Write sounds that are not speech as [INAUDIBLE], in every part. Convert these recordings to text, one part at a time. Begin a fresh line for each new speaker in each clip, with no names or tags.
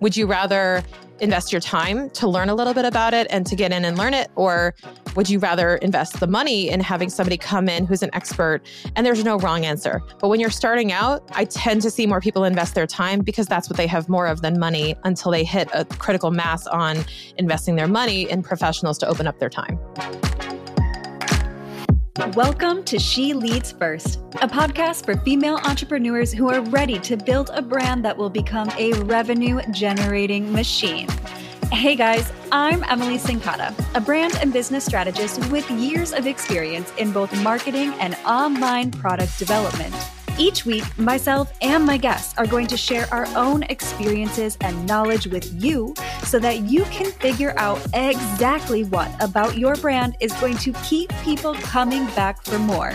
Would you rather invest your time to learn a little bit about it and to get in and learn it? Or would you rather invest the money in having somebody come in who's an expert? And there's no wrong answer. But when you're starting out, I tend to see more people invest their time because that's what they have more of than money until they hit a critical mass on investing their money in professionals to open up their time.
Welcome to She Leads First, a podcast for female entrepreneurs who are ready to build a brand that will become a revenue generating machine. Hey guys, I'm Emily Cincotta, a brand and business strategist with years of experience in both marketing and online product development. Each week, myself and my guests are going to share our own experiences and knowledge with you so that you can figure out exactly what about your brand is going to keep people coming back for more.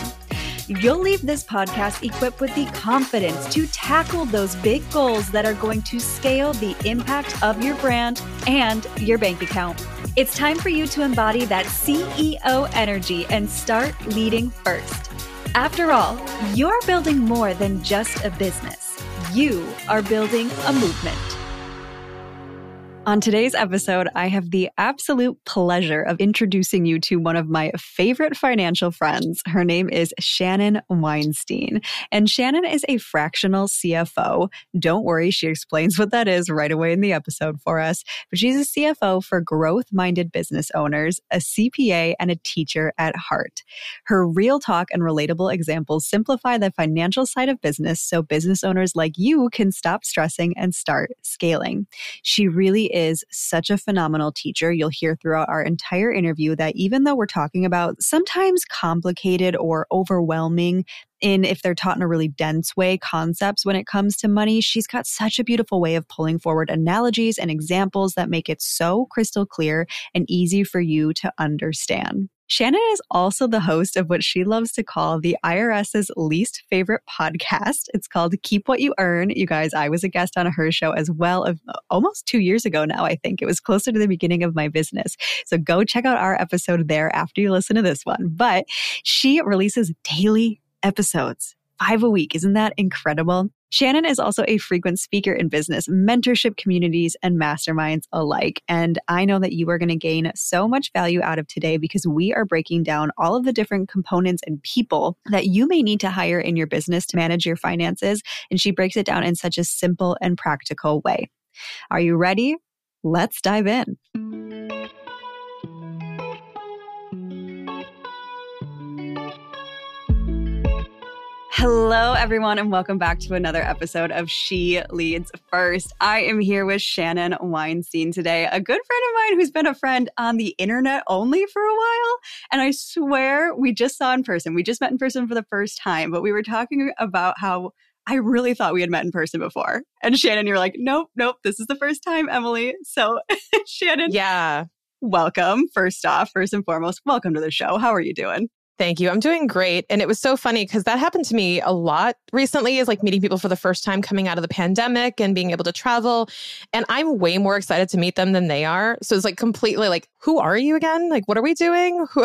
You'll leave this podcast equipped with the confidence to tackle those big goals that are going to scale the impact of your brand and your bank account. It's time for you to embody that CEO energy and start leading first. After all, you're building more than just a business. You are building a movement. On today's episode, I have the absolute pleasure of introducing you to one of my favorite financial friends. Her name is Shannon Weinstein, and Shannon is a fractional CFO. Don't worry, she explains what that is right away in the episode for us. But she's a CFO for growth minded business owners, a CPA, and a teacher at heart. Her real talk and relatable examples simplify the financial side of business so business owners like you can stop stressing and start scaling. She really is such a phenomenal teacher. You'll hear throughout our entire interview that even though we're talking about sometimes complicated or overwhelming in if they're taught in a really dense way concepts when it comes to money she's got such a beautiful way of pulling forward analogies and examples that make it so crystal clear and easy for you to understand Shannon is also the host of what she loves to call the IRS's least favorite podcast. It's called Keep What You Earn. You guys, I was a guest on her show as well of uh, almost two years ago now, I think. It was closer to the beginning of my business. So go check out our episode there after you listen to this one. But she releases daily episodes five a week. Isn't that incredible? Shannon is also a frequent speaker in business, mentorship communities, and masterminds alike. And I know that you are going to gain so much value out of today because we are breaking down all of the different components and people that you may need to hire in your business to manage your finances. And she breaks it down in such a simple and practical way. Are you ready? Let's dive in. Hello, everyone, and welcome back to another episode of She Leads First. I am here with Shannon Weinstein today, a good friend of mine who's been a friend on the internet only for a while. And I swear we just saw in person. We just met in person for the first time, but we were talking about how I really thought we had met in person before. And Shannon, you're like, nope, nope, this is the first time, Emily. So, [LAUGHS] Shannon.
Yeah.
Welcome. First off, first and foremost, welcome to the show. How are you doing?
Thank you. I'm doing great. And it was so funny because that happened to me a lot recently is like meeting people for the first time coming out of the pandemic and being able to travel. And I'm way more excited to meet them than they are. So it's like completely like, who are you again? Like, what are we doing? [LAUGHS]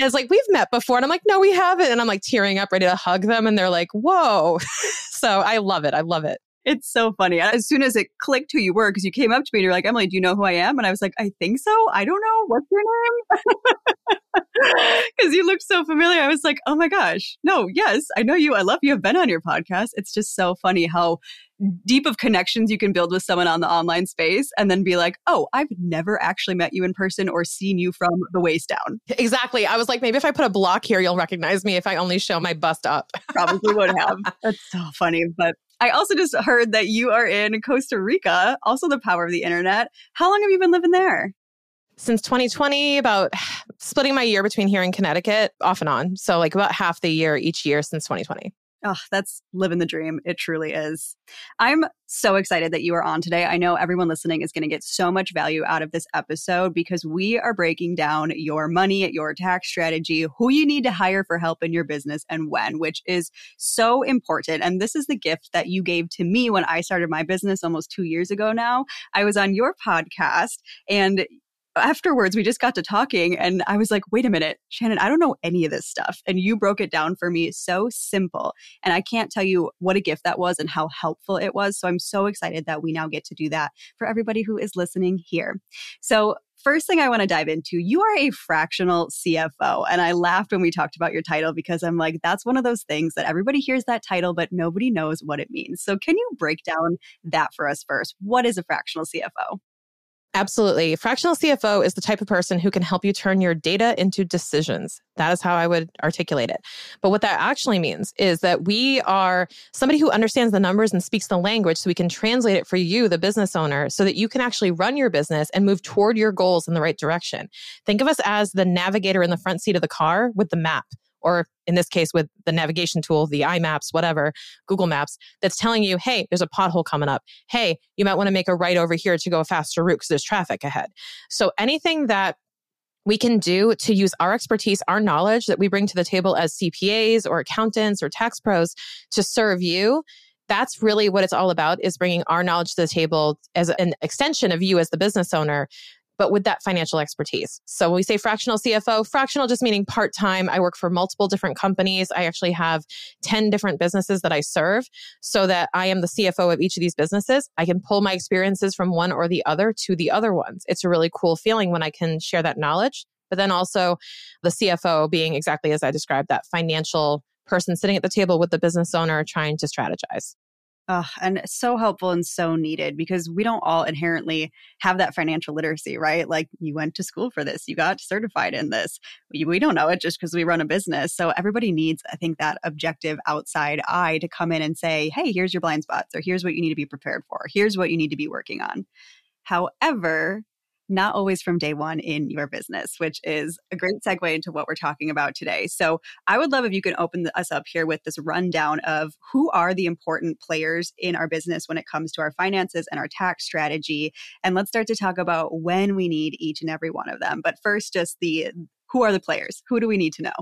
It's like, we've met before. And I'm like, no, we haven't. And I'm like tearing up, ready to hug them. And they're like, whoa. [LAUGHS] so I love it. I love it.
It's so funny. As soon as it clicked who you were, because you came up to me and you're like, Emily, do you know who I am? And I was like, I think so. I don't know. What's your name? [LAUGHS] [LAUGHS] Because you looked so familiar. I was like, oh my gosh. No, yes, I know you. I love you. I've been on your podcast. It's just so funny how deep of connections you can build with someone on the online space and then be like, oh, I've never actually met you in person or seen you from the waist down.
Exactly. I was like, maybe if I put a block here, you'll recognize me if I only show my bust up. [LAUGHS]
Probably would have. That's so funny. But I also just heard that you are in Costa Rica, also the power of the internet. How long have you been living there?
Since 2020, about [SIGHS] splitting my year between here and Connecticut off and on. So, like about half the year each year since 2020.
Oh, that's living the dream. It truly is. I'm so excited that you are on today. I know everyone listening is going to get so much value out of this episode because we are breaking down your money, your tax strategy, who you need to hire for help in your business and when, which is so important. And this is the gift that you gave to me when I started my business almost two years ago now. I was on your podcast and afterwards, we just got to talking, and I was like, wait a minute, Shannon, I don't know any of this stuff. And you broke it down for me so simple. And I can't tell you what a gift that was and how helpful it was. So I'm so excited that we now get to do that for everybody who is listening here. So, first thing I want to dive into, you are a fractional CFO. And I laughed when we talked about your title because I'm like, that's one of those things that everybody hears that title, but nobody knows what it means. So, can you break down that for us first? What is a fractional CFO?
Absolutely. Fractional CFO is the type of person who can help you turn your data into decisions. That is how I would articulate it. But what that actually means is that we are somebody who understands the numbers and speaks the language so we can translate it for you, the business owner, so that you can actually run your business and move toward your goals in the right direction. Think of us as the navigator in the front seat of the car with the map or in this case with the navigation tool, the iMaps, whatever, Google Maps, that's telling you, hey, there's a pothole coming up. Hey, you might want to make a right over here to go a faster route because there's traffic ahead. So anything that we can do to use our expertise, our knowledge that we bring to the table as CPAs or accountants or tax pros to serve you that's really what it's all about is bringing our knowledge to the table as an extension of you as the business owner but with that financial expertise. So when we say fractional CFO, fractional just meaning part time. I work for multiple different companies. I actually have 10 different businesses that I serve so that I am the CFO of each of these businesses. I can pull my experiences from one or the other to the other ones. It's a really cool feeling when I can share that knowledge. But then also the CFO being exactly as I described, that financial person sitting at the table with the business owner trying to strategize.
Oh, and so helpful and so needed because we don't all inherently have that financial literacy, right? Like you went to school for this, you got certified in this. We, we don't know it just because we run a business. So everybody needs, I think, that objective outside eye to come in and say, hey, here's your blind spots, or here's what you need to be prepared for, here's what you need to be working on. However, not always from day one in your business, which is a great segue into what we're talking about today. So, I would love if you can open us up here with this rundown of who are the important players in our business when it comes to our finances and our tax strategy. And let's start to talk about when we need each and every one of them. But first, just the who are the players? Who do we need to know?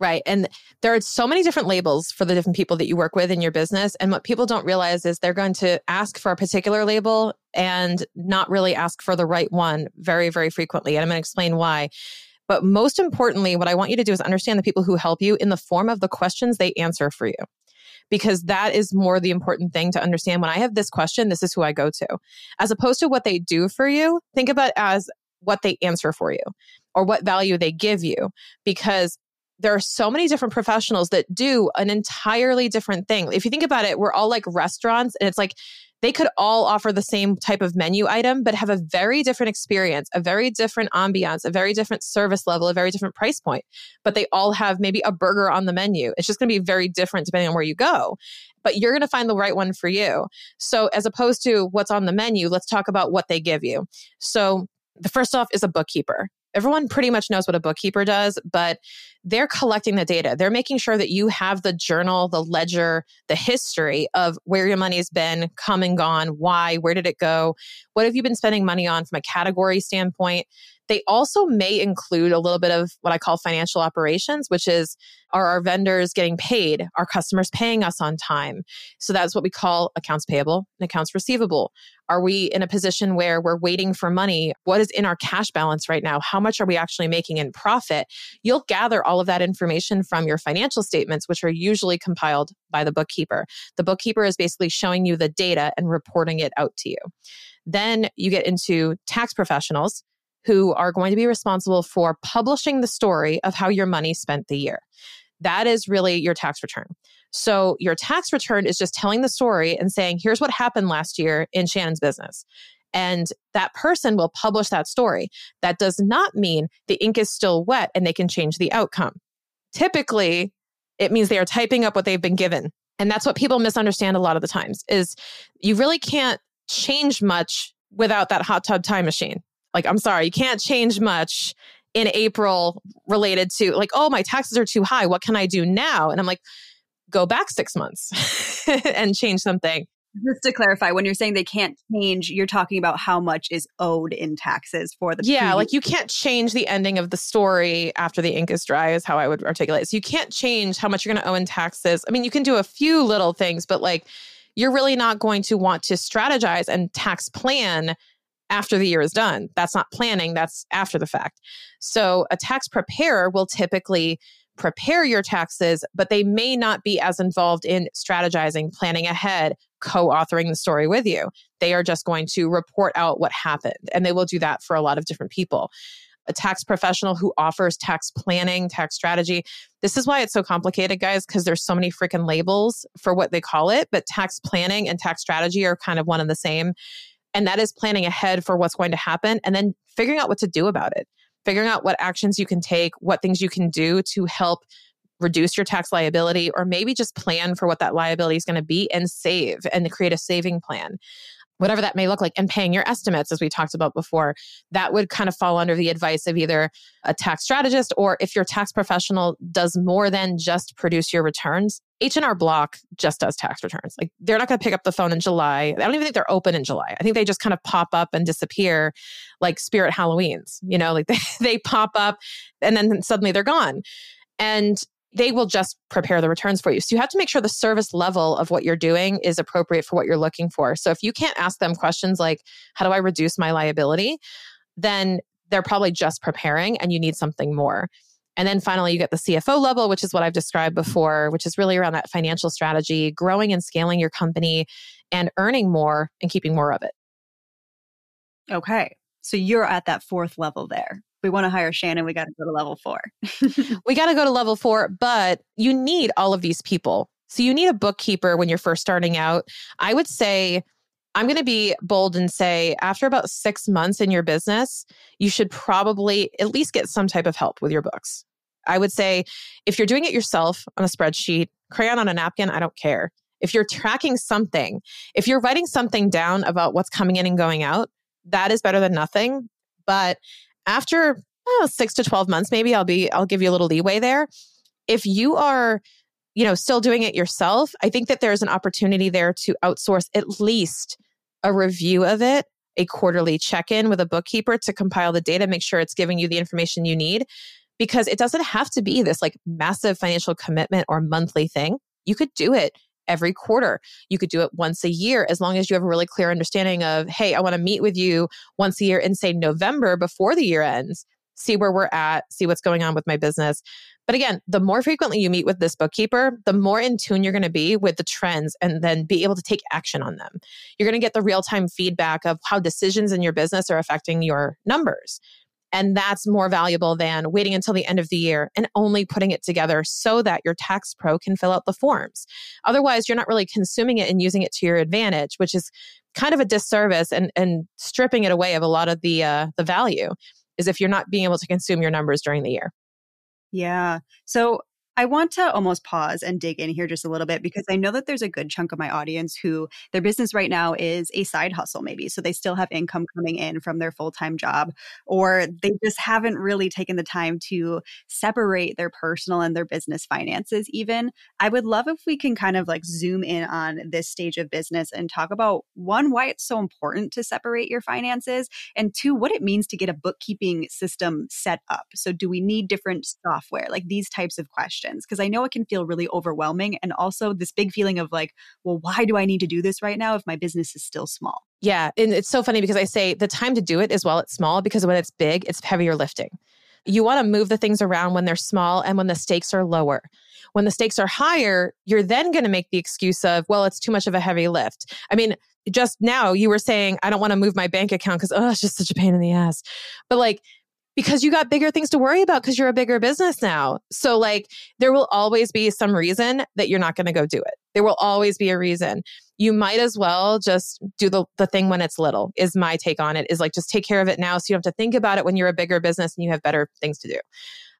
Right. And there are so many different labels for the different people that you work with in your business. And what people don't realize is they're going to ask for a particular label and not really ask for the right one very, very frequently. And I'm going to explain why. But most importantly, what I want you to do is understand the people who help you in the form of the questions they answer for you. Because that is more the important thing to understand. When I have this question, this is who I go to. As opposed to what they do for you, think about as what they answer for you or what value they give you. Because there are so many different professionals that do an entirely different thing. If you think about it, we're all like restaurants and it's like they could all offer the same type of menu item, but have a very different experience, a very different ambiance, a very different service level, a very different price point. But they all have maybe a burger on the menu. It's just going to be very different depending on where you go. But you're going to find the right one for you. So, as opposed to what's on the menu, let's talk about what they give you. So, the first off is a bookkeeper everyone pretty much knows what a bookkeeper does, but they're collecting the data. They're making sure that you have the journal, the ledger, the history of where your money's been, come and gone, why, where did it go, what have you been spending money on from a category standpoint. They also may include a little bit of what I call financial operations, which is are our vendors getting paid? Are customers paying us on time? So that's what we call accounts payable and accounts receivable. Are we in a position where we're waiting for money? What is in our cash balance right now? How much are we actually making in profit? You'll gather all of that information from your financial statements, which are usually compiled by the bookkeeper. The bookkeeper is basically showing you the data and reporting it out to you. Then you get into tax professionals who are going to be responsible for publishing the story of how your money spent the year. That is really your tax return. So your tax return is just telling the story and saying, here's what happened last year in Shannon's business. And that person will publish that story. That does not mean the ink is still wet and they can change the outcome. Typically, it means they are typing up what they've been given. And that's what people misunderstand a lot of the times is you really can't change much without that hot tub time machine. Like, I'm sorry, you can't change much in April related to like, oh, my taxes are too high. What can I do now? And I'm like, go back six months [LAUGHS] and change something.
Just to clarify, when you're saying they can't change, you're talking about how much is owed in taxes for the.
Yeah, like you can't change the ending of the story after the ink is dry, is how I would articulate. it. So you can't change how much you're going to owe in taxes. I mean, you can do a few little things, but like you're really not going to want to strategize and tax plan after the year is done. That's not planning, that's after the fact. So a tax preparer will typically prepare your taxes, but they may not be as involved in strategizing, planning ahead, co authoring the story with you. They are just going to report out what happened, and they will do that for a lot of different people. A tax professional who offers tax planning, tax strategy. This is why it's so complicated, guys, because there's so many freaking labels for what they call it. But tax planning and tax strategy are kind of one and the same. And that is planning ahead for what's going to happen and then figuring out what to do about it figuring out what actions you can take, what things you can do to help reduce your tax liability, or maybe just plan for what that liability is going to be and save and create a saving plan. Whatever that may look like, and paying your estimates, as we talked about before, that would kind of fall under the advice of either a tax strategist or if your tax professional does more than just produce your returns. H&R Block just does tax returns. Like they're not going to pick up the phone in July. I don't even think they're open in July. I think they just kind of pop up and disappear like spirit Halloweens, you know, like [LAUGHS] they, they pop up and then suddenly they're gone. And they will just prepare the returns for you. So you have to make sure the service level of what you're doing is appropriate for what you're looking for. So if you can't ask them questions like, how do I reduce my liability? Then they're probably just preparing and you need something more. And then finally, you get the CFO level, which is what I've described before, which is really around that financial strategy, growing and scaling your company and earning more and keeping more of it.
Okay. So you're at that fourth level there we want to hire Shannon, we got to go to level four. [LAUGHS]
we got to go to level four, but you need all of these people. So you need a bookkeeper when you're first starting out. I would say, I'm going to be bold and say after about six months in your business, you should probably at least get some type of help with your books. I would say if you're doing it yourself on a spreadsheet, crayon on a napkin, I don't care. If you're tracking something, if you're writing something down about what's coming in and going out, that is better than nothing. But after oh, six to 12 months, maybe I'll be, I'll give you a little leeway there. If you are, you know, still doing it yourself, I think that there's an opportunity there to outsource at least a review of it, a quarterly check in with a bookkeeper to compile the data, make sure it's giving you the information you need. Because it doesn't have to be this like massive financial commitment or monthly thing. You could do it every quarter. You could do it once a year as long as you have a really clear understanding of, hey, I want to meet with you once a year in, say, November before the year ends, see where we're at, see what's going on with my business. But again, the more frequently you meet with this bookkeeper, the more in tune you're going to be with the trends and then be able to take action on them. You're going to get the real time feedback of how decisions in your business are affecting your numbers. And that's more valuable than waiting until the end of the year and only putting it together so that your tax pro can fill out the forms. Otherwise, you're not really consuming it and using it to your advantage, which is kind of a disservice and, and stripping it away of a lot of the uh, the value is if you're not being able to consume your numbers during the year.
Yeah. So I want to almost pause and dig in here just a little bit because I know that there's a good chunk of my audience who their business right now is a side hustle, maybe. So they still have income coming in from their full time job, or they just haven't really taken the time to separate their personal and their business finances, even. I would love if we can kind of like zoom in on this stage of business and talk about one, why it's so important to separate your finances, and two, what it means to get a bookkeeping system set up. So, do we need different software? Like these types of questions questions because I know it can feel really overwhelming. And also this big feeling of like, well, why do I need to do this right now if my business is still small?
Yeah. And it's so funny because I say the time to do it is while it's small because when it's big, it's heavier lifting. You want to move the things around when they're small and when the stakes are lower. When the stakes are higher, you're then going to make the excuse of, well, it's too much of a heavy lift. I mean, just now you were saying, I don't want to move my bank account because, oh, it's just such a pain in the ass. But like, because you got bigger things to worry about because you're a bigger business now. So, like, there will always be some reason that you're not going to go do it. There will always be a reason. You might as well just do the, the thing when it's little, is my take on it, is like just take care of it now so you don't have to think about it when you're a bigger business and you have better things to do.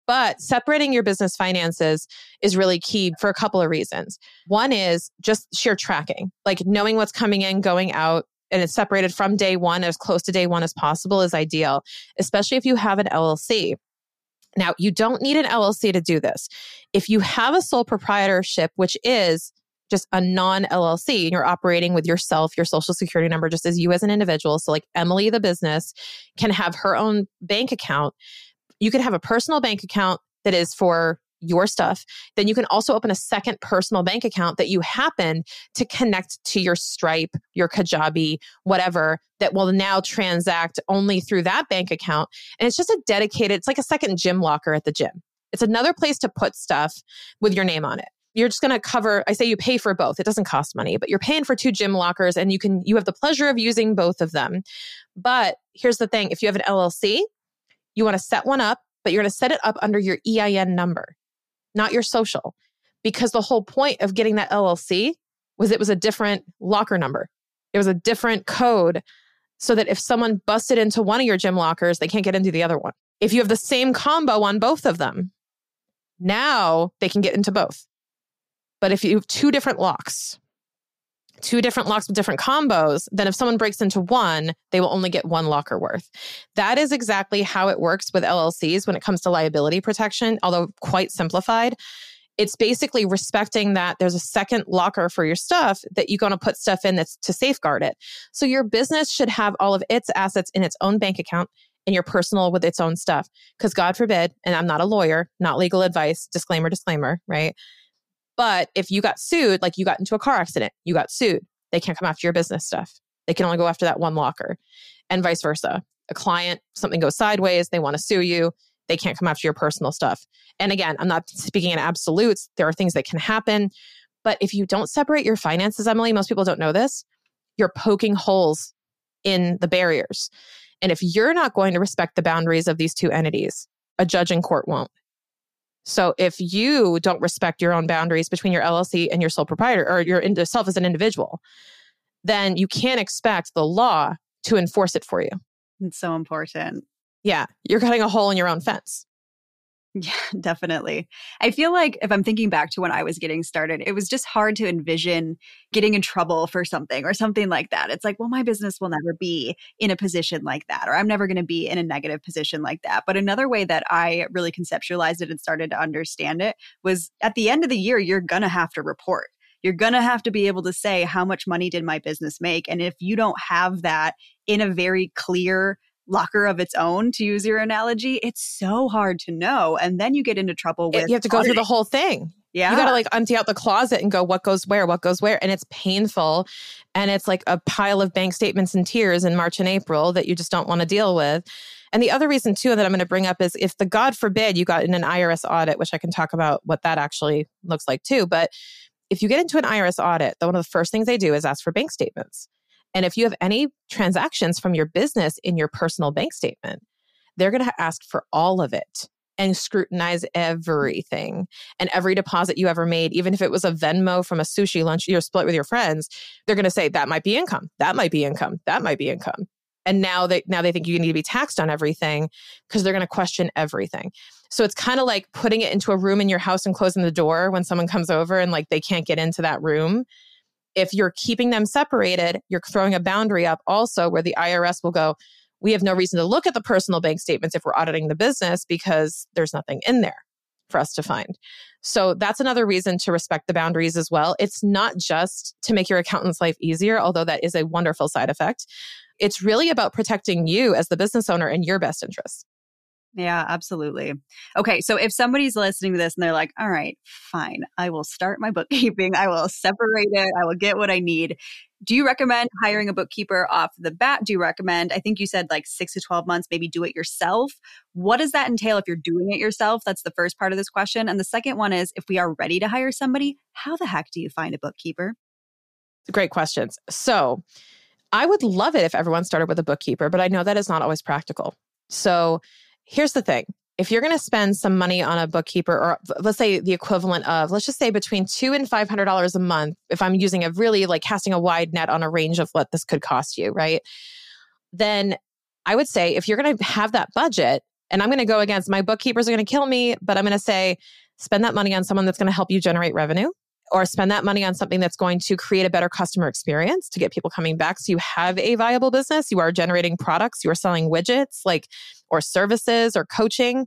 But separating your business finances is really key for a couple of reasons. One is just sheer tracking, like knowing what's coming in, going out, and it's separated from day one as close to day one as possible is ideal, especially if you have an LLC. Now, you don't need an LLC to do this. If you have a sole proprietorship, which is just a non LLC, and you're operating with yourself, your social security number, just as you as an individual. So, like Emily, the business, can have her own bank account. You can have a personal bank account that is for your stuff, then you can also open a second personal bank account that you happen to connect to your Stripe, your Kajabi, whatever, that will now transact only through that bank account. And it's just a dedicated, it's like a second gym locker at the gym. It's another place to put stuff with your name on it. You're just going to cover, I say you pay for both. It doesn't cost money, but you're paying for two gym lockers and you can, you have the pleasure of using both of them. But here's the thing if you have an LLC, you want to set one up, but you're going to set it up under your EIN number not your social. Because the whole point of getting that LLC was it was a different locker number. It was a different code so that if someone busted into one of your gym lockers, they can't get into the other one. If you have the same combo on both of them, now they can get into both. But if you have two different locks, two different locks with different combos, then if someone breaks into one, they will only get one locker worth. That is exactly how it works with LLCs when it comes to liability protection, although quite simplified. It's basically respecting that there's a second locker for your stuff that you're going to put stuff in that's to safeguard it. So your business should have all of its assets in its own bank account and your personal with its own stuff. Because God forbid, and I'm not a lawyer, not legal advice, disclaimer, disclaimer, right? But if you got sued, like you got into a car accident, you got sued, they can't come after your business stuff. They can only go after that one locker and vice versa. A client, something goes sideways, they want to sue you, they can't come after your personal stuff. And again, I'm not speaking in absolutes. There are things that can happen. But if you don't separate your finances, Emily, most people don't know this, you're poking holes in the barriers. And if you're not going to respect the boundaries of these two entities, a judge in court won't. So if you don't respect your own boundaries between your LLC and your sole proprietor or your self as an individual, then you can't expect the law to enforce it for you.
It's so important.
Yeah, you're cutting a hole in your own fence.
Yeah, [LAUGHS] definitely. I feel like if I'm thinking back to when I was getting started, it was just hard to envision getting in trouble for something or something like that. It's like, well, my business will never be in a position like that, or I'm never going to be in a negative position like that. But another way that I really conceptualized it and started to understand it was at the end of the year, you're going to have to report you're going to have to be able to say how much money did my business make and if you don't have that in a very clear locker of its own, to use your analogy, it's so hard to know. And then you get into trouble with
you have to go through the whole thing.
Yeah.
You got to like empty out the closet and go, what goes where, what goes where. And it's painful. And it's like a pile of bank statements and tears in March and April that you just don't want to deal with. And the other reason, too, that I'm going to bring up is if the God forbid you got in an IRS audit, which I can talk about what that actually looks like too. But if you get into an IRS audit, one of the first things they do is ask for bank statements. And if you have any transactions from your business in your personal bank statement, they're going to ask for all of it and scrutinize everything and every deposit you ever made, even if it was a Venmo from a sushi lunch you're split with your friends, they're going to say that might be income, that might be income, that might be income. And now they now they think you need to be taxed on everything because they're going to question everything. So it's kind of like putting it into a room in your house and closing the door when someone comes over and like they can't get into that room if you're keeping them separated, you're throwing a boundary up also where the IRS will go, we have no reason to look at the personal bank statements if we're auditing the business because there's nothing in there for us to find. So that's another reason to respect the boundaries as well. It's not just to make your accountant's life easier, although that is a wonderful side effect. It's really about protecting you as the business owner and your best interests.
Yeah, absolutely. Okay, so if somebody's listening to this and they're like, all right, fine, I will start my bookkeeping, I will separate it, I will get what I need. Do you recommend hiring a bookkeeper off the bat? Do you recommend, I think you said like six to 12 months, maybe do it yourself? What does that entail if you're doing it yourself? That's the first part of this question. And the second one is if we are ready to hire somebody, how the heck do you find a bookkeeper?
Great questions. So, I would love it if everyone started with a bookkeeper, but I know that is not always practical. So, here's the thing. If you're going to spend some money on a bookkeeper or let's say the equivalent of let's just say between two and five hundred dollars a month if i'm using a really like casting a wide net on a range of what this could cost you right? Then i would say if you're going to have that budget and i'm going to go against my bookkeepers are going to kill me but i'm going to say spend that money on someone that's going to help you generate revenue or spend that money on something that's going to create a better customer experience to get people coming back. So you have a viable business. You are generating products. You are selling widgets like or services or coaching.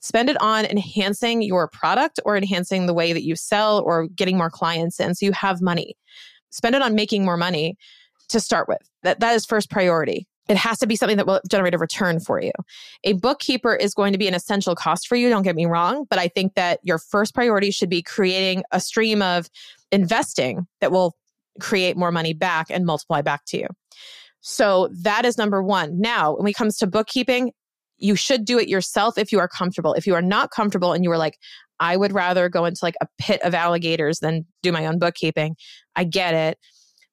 Spend it on enhancing your product or enhancing the way that you sell or getting more clients in so you have money. Spend it on making more money to start with. That that is first priority It has to be something that will generate a return for you. A bookkeeper is going to be an essential cost for you, don't get me wrong, but I think that your first priority should be creating a stream of investing that will create more money back and multiply back to you. So that is number one. Now, when it comes to bookkeeping, you should do it yourself if you are comfortable. If you are not comfortable and you are like, I would rather go into like a pit of alligators than do my own bookkeeping, I get it.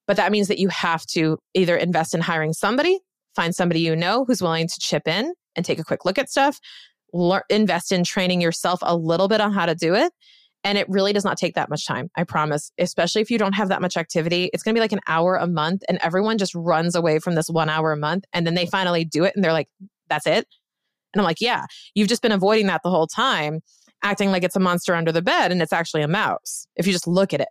But that means that you have to either invest in hiring somebody, find somebody you know who's willing to chip in and take a quick look at stuff, learn, invest in training yourself a little bit on how to do it. And it really does not take that much time, I promise. Especially if you don't have that much activity, it's going to be like an hour a month, and everyone just runs away from this one hour a month. And then they finally do it, and they're like, that's it. And I'm like, yeah, you've just been avoiding that the whole time, acting like it's a monster under the bed, and it's actually a mouse if you just look at it.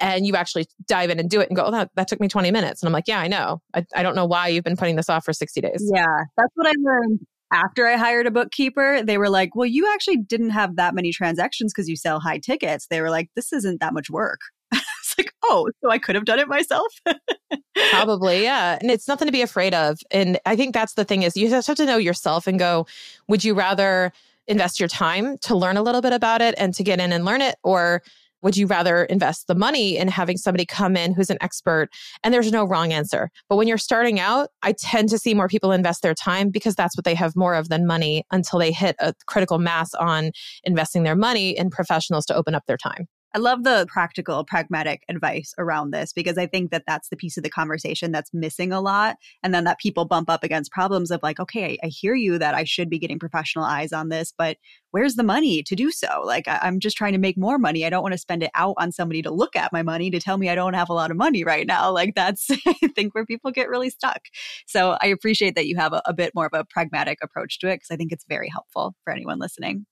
And you actually dive in and do it and go, oh, that, that took me 20 minutes. And I'm like, yeah, I know. I, I don't know why you've been putting this off for 60 days.
Yeah, that's what I learned after I hired a bookkeeper, they were like, well, you actually didn't have that many transactions because you sell high tickets. They were like, this isn't that much work. [LAUGHS] it's like, oh, so I could have done it myself? [LAUGHS]
Probably, yeah. And it's nothing to be afraid of. And I think that's the thing is you just have to know yourself and go, would you rather invest your time to learn a little bit about it and to get in and learn it? Or would you rather invest the money in having somebody come in who's an expert? And there's no wrong answer. But when you're starting out, I tend to see more people invest their time because that's what they have more of than money until they hit a critical mass on investing their money in professionals to open up their time.
I love the practical, pragmatic advice around this because I think that that's the piece of the conversation that's missing a lot. And then that people bump up against problems of like, okay, I, hear you that I should be getting professional eyes on this, but where's the money to do so? Like, I, I'm just trying to make more money. I don't want to spend it out on somebody to look at my money to tell me I don't have a lot of money right now. Like, that's, [LAUGHS] I think, where people get really stuck. So I appreciate that you have a, a bit more of a pragmatic approach to it because I think it's very helpful for anyone listening.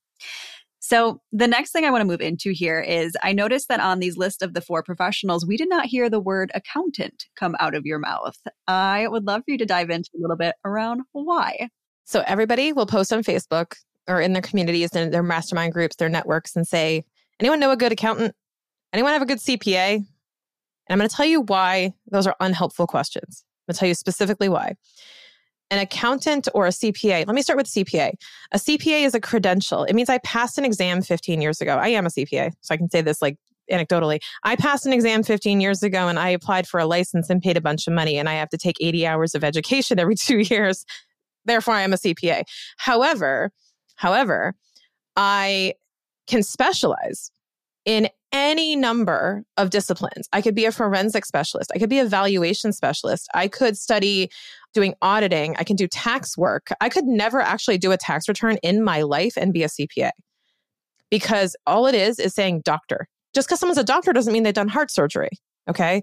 So, the next thing I want to move into here is I noticed that on these list of the four professionals, we did not hear the word accountant come out of your mouth. I would love for you to dive into a little bit around why.
So, everybody will post on Facebook or in their communities and their mastermind groups, their networks, and say, anyone know a good accountant? Anyone have a good CPA? And I'm going to tell you why those are unhelpful questions. I'm going to tell you specifically why an accountant or a CPA. Let me start with CPA. A CPA is a credential. It means I passed an exam 15 years ago. I am a CPA, so I can say this like anecdotally. I passed an exam 15 years ago and I applied for a license and paid a bunch of money and I have to take 80 hours of education every [LAUGHS] 2 years. Therefore I am a CPA. However, however, I can specialize in any number of disciplines. I could be a forensic specialist. I could be a valuation specialist. I could study doing auditing. I can do tax work. I could never actually do a tax return in my life and be a CPA because all it is is saying doctor. Just because someone's a doctor doesn't mean they've done heart surgery. Okay.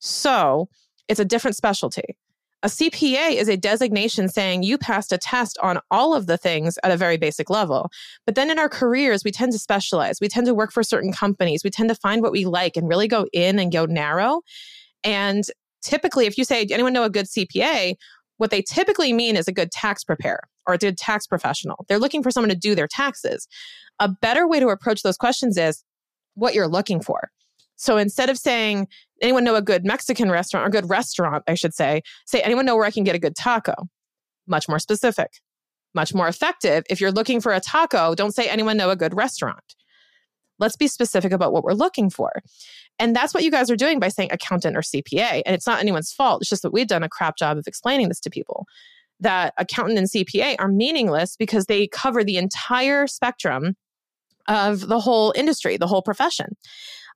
So it's a different specialty. A CPA is a designation saying you passed a test on all of the things at a very basic level. But then in our careers, we tend to specialize. We tend to work for certain companies. We tend to find what we like and really go in and go narrow. And typically, if you say, anyone know a good CPA? What they typically mean is a good tax preparer or a good tax professional. They're looking for someone to do their taxes. A better way to approach those questions is what you're looking for. So instead of saying, anyone know a good Mexican restaurant or good restaurant, I should say, say, anyone know where I can get a good taco? Much more specific, much more effective. If you're looking for a taco, don't say, anyone know a good restaurant. Let's be specific about what we're looking for. And that's what you guys are doing by saying accountant or CPA. And it's not anyone's fault. It's just that we've done a crap job of explaining this to people that accountant and CPA are meaningless because they cover the entire spectrum of the whole industry, the whole profession.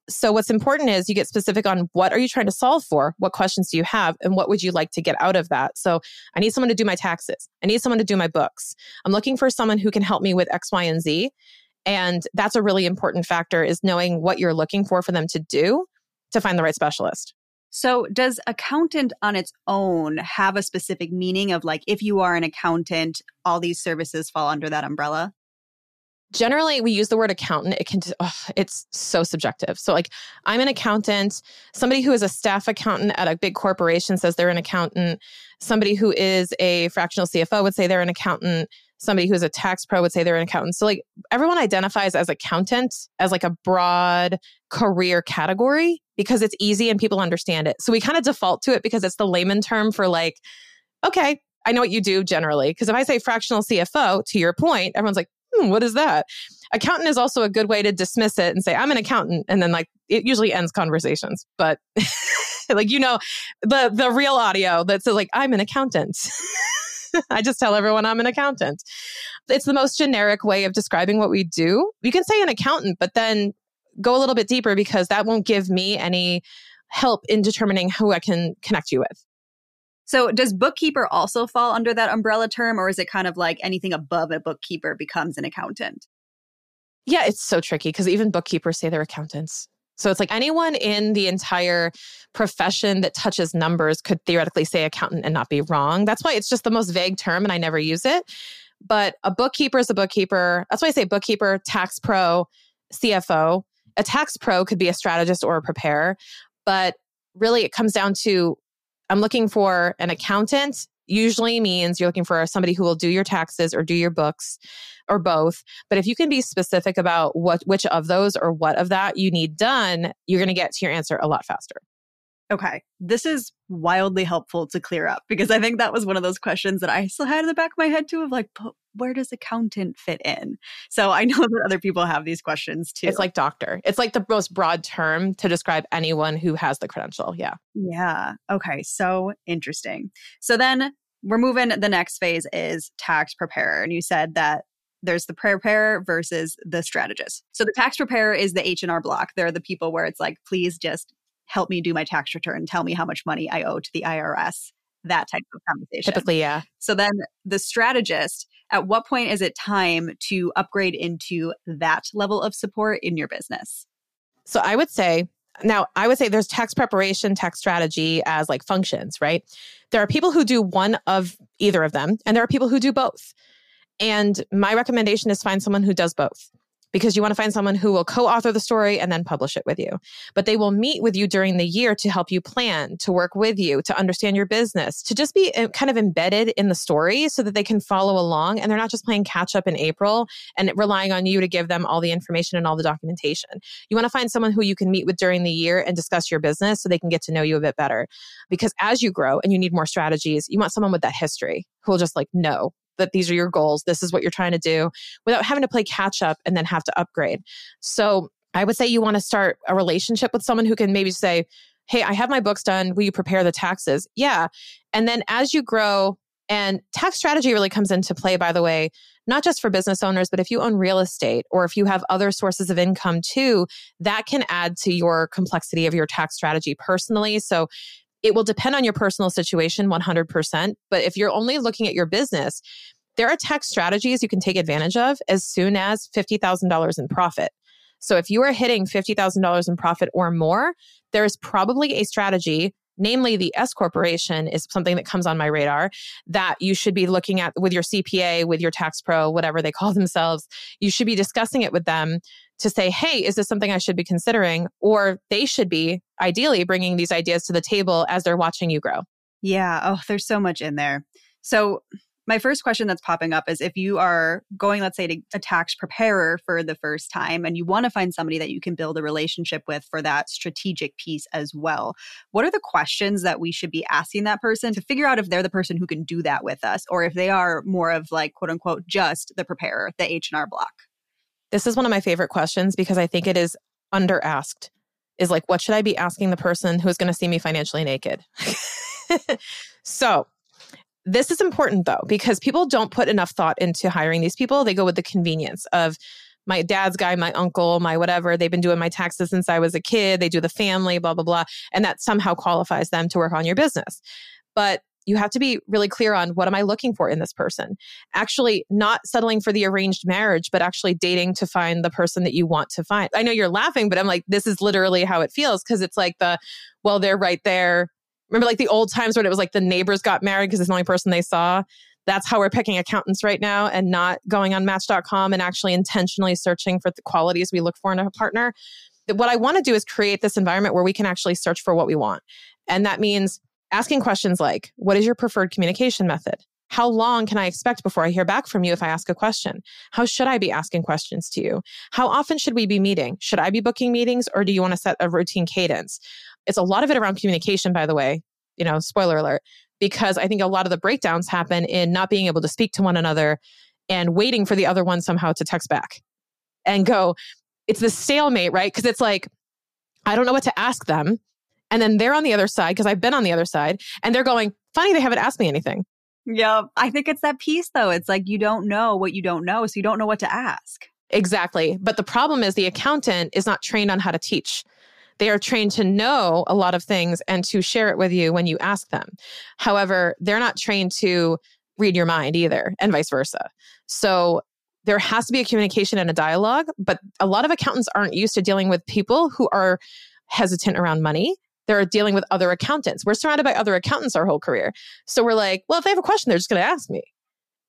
So what's important is you get specific on what are you trying to solve for? What questions do you have? And what would you like to get out of that? So I need someone to do my taxes. I need someone to do my books. I'm looking for someone who can help me with X, Y, and Z. And that's a really important factor is knowing what you're looking for for them to do to find the right specialist.
So, does accountant on its own have a specific meaning of like if you are an accountant, all these services fall under that umbrella?
Generally we use the word accountant. It can oh, it's so subjective. So like i'm an accountant. Somebody who is a staff accountant at a big corporation says they're an accountant. Somebody who is a fractional cfo would say they're an accountant. Somebody who is a tax pro would say they're an accountant. So like everyone identifies as accountant as like a broad career category because it's easy and people understand it. So we kind of default to it because it's the layman term for like okay, I know what you do generally. Because if I say fractional CFO, to your point, everyone's like, hmm, what is that? Accountant is also a good way to dismiss it and say, I'm an accountant. And then like it usually ends conversations. But [LAUGHS] like, you know, the the real audio that's like, I'm an accountant. [LAUGHS] I just tell everyone I'm an accountant. It's the most generic way of describing what we do. You can say an accountant, but then go a little bit deeper because that won't give me any help in determining who I can connect you with.
So, does bookkeeper also fall under that umbrella term, or is it kind of like anything above a bookkeeper becomes an accountant?
Yeah, it's so tricky because even bookkeepers say they're accountants. So it's like anyone in the entire profession that touches numbers could theoretically say accountant and not be wrong. That's why it's just the most vague term and I never use it. But a bookkeeper is a bookkeeper. That's why I say bookkeeper, tax pro, CFO. A tax pro could be a strategist or a preparer. But really, it comes down to I'm looking for an accountant usually means you're looking for somebody who will do your taxes or do your books or both. But if you can be specific about what which of those or what of that you need done, you're going to get to your answer a lot faster.
Okay. This is wildly helpful to clear up because I think that was one of those questions that I still had in the back of my head too of like, where does accountant fit in? So I [LAUGHS] know that other people have these questions too.
It's like doctor. It's like the most broad term to describe anyone who has the credential. Yeah.
Yeah. Okay. So interesting. So then we're moving. The next phase is tax preparer. And you said that there's the preparer versus the strategist. So the tax preparer is the H&R block. They're the people where it's like, please just help me do my tax return, tell me how much money I owe to the IRS, that type of conversation.
Typically, yeah.
So then the strategist, at what point is it time to upgrade into that level of support in your business?
So I would say, now I would say there's tax preparation, tax strategy as like functions, right? There are people who do one of either of them, and there are people who do both. And my recommendation is find someone who does both because you want to find someone who will co author the story and then publish it with you. But they will meet with you during the year to help you plan, to work with you, to understand your business, to just be uh, kind of embedded in the story so that they can follow along and they're not just playing catch up in April and relying on you to give them all the information and all the documentation. You want to find someone who you can meet with during the year and discuss your business so they can get to know you a bit better. Because as you grow and you need more strategies, you want someone with that history who will just like know that these are your goals. This is what you're trying to do without having to play catch up and then have to upgrade. So I would say you want to start a relationship with someone who can maybe say, Hey, I have my books done. Will you prepare the taxes? Yeah. And then as you grow, and tax strategy really comes into play, by the way, not just for business owners, but if you own real estate or if you have other sources of income too, that can add to your complexity of your tax strategy personally. So it will depend on your personal situation 100%. But if you're only looking at your business, there are tax strategies you can take advantage of as soon as $50,000 in profit. So if you are hitting $50,000 in profit or more, there is probably a strategy namely the S corporation is something that comes on my radar that you should be looking at with your CPA, with your tax pro, whatever they call [LAUGHS] themselves. You should be discussing it with them to say, hey, is this something I should be considering? Or they should be ideally bringing these ideas to the table as they're watching you grow.
Yeah. Oh, there's so much in there. So, my first question that's popping up is if you are going, let's say, to a tax preparer for the first time and you want to find somebody that you can build a relationship with for that strategic piece as well, what are the questions that we should be asking that person to figure out if they're the person who can do that with us or if they are more of like, quote unquote, just the preparer, the H&R block?
This is one of my favorite questions because I think it is under asked. Is like, what should I be asking the person who's going to see me financially naked? [LAUGHS] so, this is important though, because people don't put enough thought into hiring these people. They go with the convenience of my dad's guy, my uncle, my whatever. They've been doing my taxes since I was a kid. They do the family, blah, blah, blah. And that somehow qualifies them to work on your business. But you have to be really clear on what am I looking for in this person? Actually, not settling for the arranged marriage, but actually dating to find the person that you want to find. I know you're laughing, but I'm like, this is literally how it feels because it's like the, well, they're right there. Remember, like the old times when it was like the neighbors got married because it's the only person they saw. That's how we're picking accountants right now and not going on match.com and actually intentionally searching for the qualities we look for in a partner. What I want to do is create this environment where we can actually search for what we want. And that means asking questions like What is your preferred communication method? How long can I expect before I hear back from you if I ask a question? How should I be asking questions to you? How often should we be meeting? Should I be booking meetings or do you want to set a routine cadence? It's a lot of it around communication, by the way. You know, spoiler alert. because I think a lot of the breakdowns happen in not being able to speak to one another and waiting for the other one somehow to text back and go, it's the stalemate, right? Because it's like, I don't know what to ask them. And then they're on the other side because I've been on the other side and they're going, funny, they haven't asked me anything.
Yeah. I think it's that piece though. It's like you don't know what you don't know. So you don't know what to ask.
Exactly. But the problem is the accountant is not trained on how to teach. They are trained to know a lot of things and to share it with you when you ask them. However, they're not trained to read your mind either, and vice versa. So there has to be a communication and a dialogue, but a lot of accountants aren't used to dealing with people who are hesitant around money. They're dealing with other accountants. We're surrounded by other accountants our whole career. So we're like, well, if they have a question, they're just going to ask me.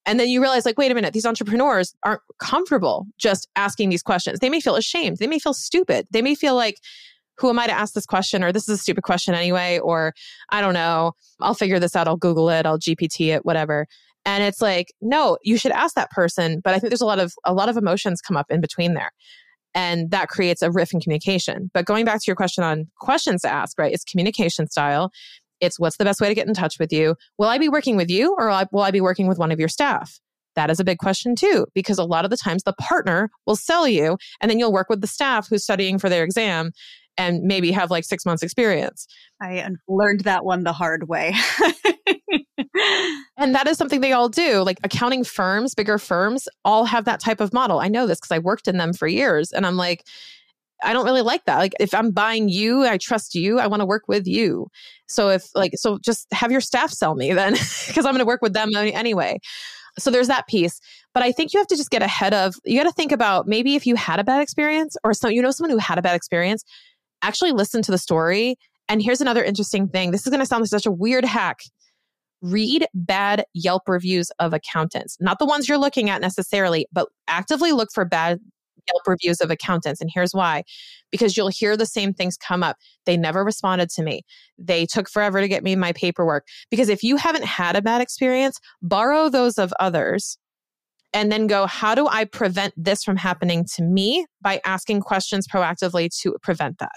And then you realize, like, wait a minute, these entrepreneurs aren't comfortable just asking these questions. They may feel ashamed. They may feel stupid. They may feel like, who am I to ask this question? Or this is a stupid question anyway. Or I don't know. I'll figure this out. I'll Google it. I'll GPT it, whatever. And it's like, no, you should ask that person. But I think there's a lot of a lot of emotions come up in between there. And that creates a riff in communication. But going back to your question on questions to ask, right? It's communication style. It's what's the best way to get in touch with you? Will I be working with you or will I be working with one of your staff? That is a big question too, because a lot of the times the partner will sell you and then you'll work with the staff who's studying for their exam and maybe have like six months experience.
I learned that one the hard way. [LAUGHS]
and that is something they all do. Like accounting firms, bigger firms, all have that type of model. I know this because I worked in them for years. And I'm like, I don't really like that. Like if I'm buying you, I trust you, I want to work with you. So if like so just have your staff sell me then [LAUGHS] because I'm going to work with them anyway. So there's that piece. But I think you have to just get ahead of you got to think about maybe if you had a bad experience or some you know someone who had a bad experience, actually listen to the story. And here's another interesting thing. This is going to sound like such a weird hack. Read bad Yelp reviews of accountants, not the ones you're looking at necessarily, but actively look for bad Yelp reviews of accountants. And here's why because you'll hear the same things come up. They never responded to me. They took forever to get me my paperwork. Because if you haven't had a bad experience, borrow those of others and then go, how do I prevent this from happening to me by asking questions proactively to prevent that?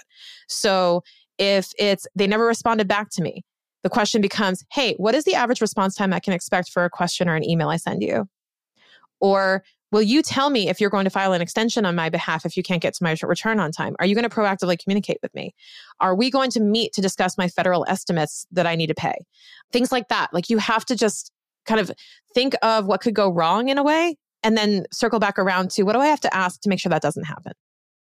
So if it's they never responded back to me, the question becomes, hey, what is the average response time I can expect for a question or an email I send you? Or will you tell me if you're going to file an extension on my behalf if you can't get to my return on time? Are you going to proactively communicate with me? Are we going to meet to discuss my federal estimates that I need to pay? Things like that. Like you have to just kind of think of what could go wrong in a way and then circle back around to what do I have to ask to make sure that doesn't happen?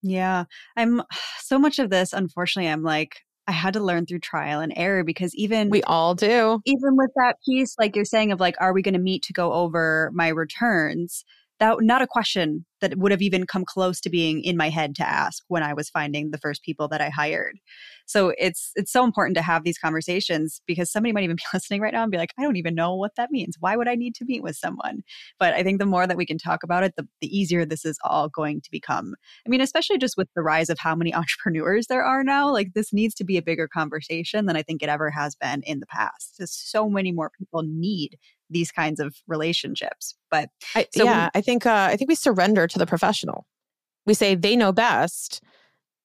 Yeah. I'm [SIGHS] so much of this, unfortunately, I'm like, I had to learn through trial and error because even
we all do.
Even with that piece, like you're saying, of like, are we going to meet to go over my returns? that not a question that would have even come close to being in my head to ask when I was finding the first people that I hired. So it's it's so important to have these conversations because somebody might even be [LAUGHS] listening right now and be like, I don't even know what that means. Why would I need to meet with someone? But I think the more that we can talk about it, the, the easier this is all going to become. I mean, especially just with the rise of how many [LAUGHS] entrepreneurs there are now, like this needs to be a bigger conversation than I think it ever has been in the past. So many more people need these kinds of relationships. But
I, so yeah, we, I think uh, I think we surrender to the professional. We say they know best.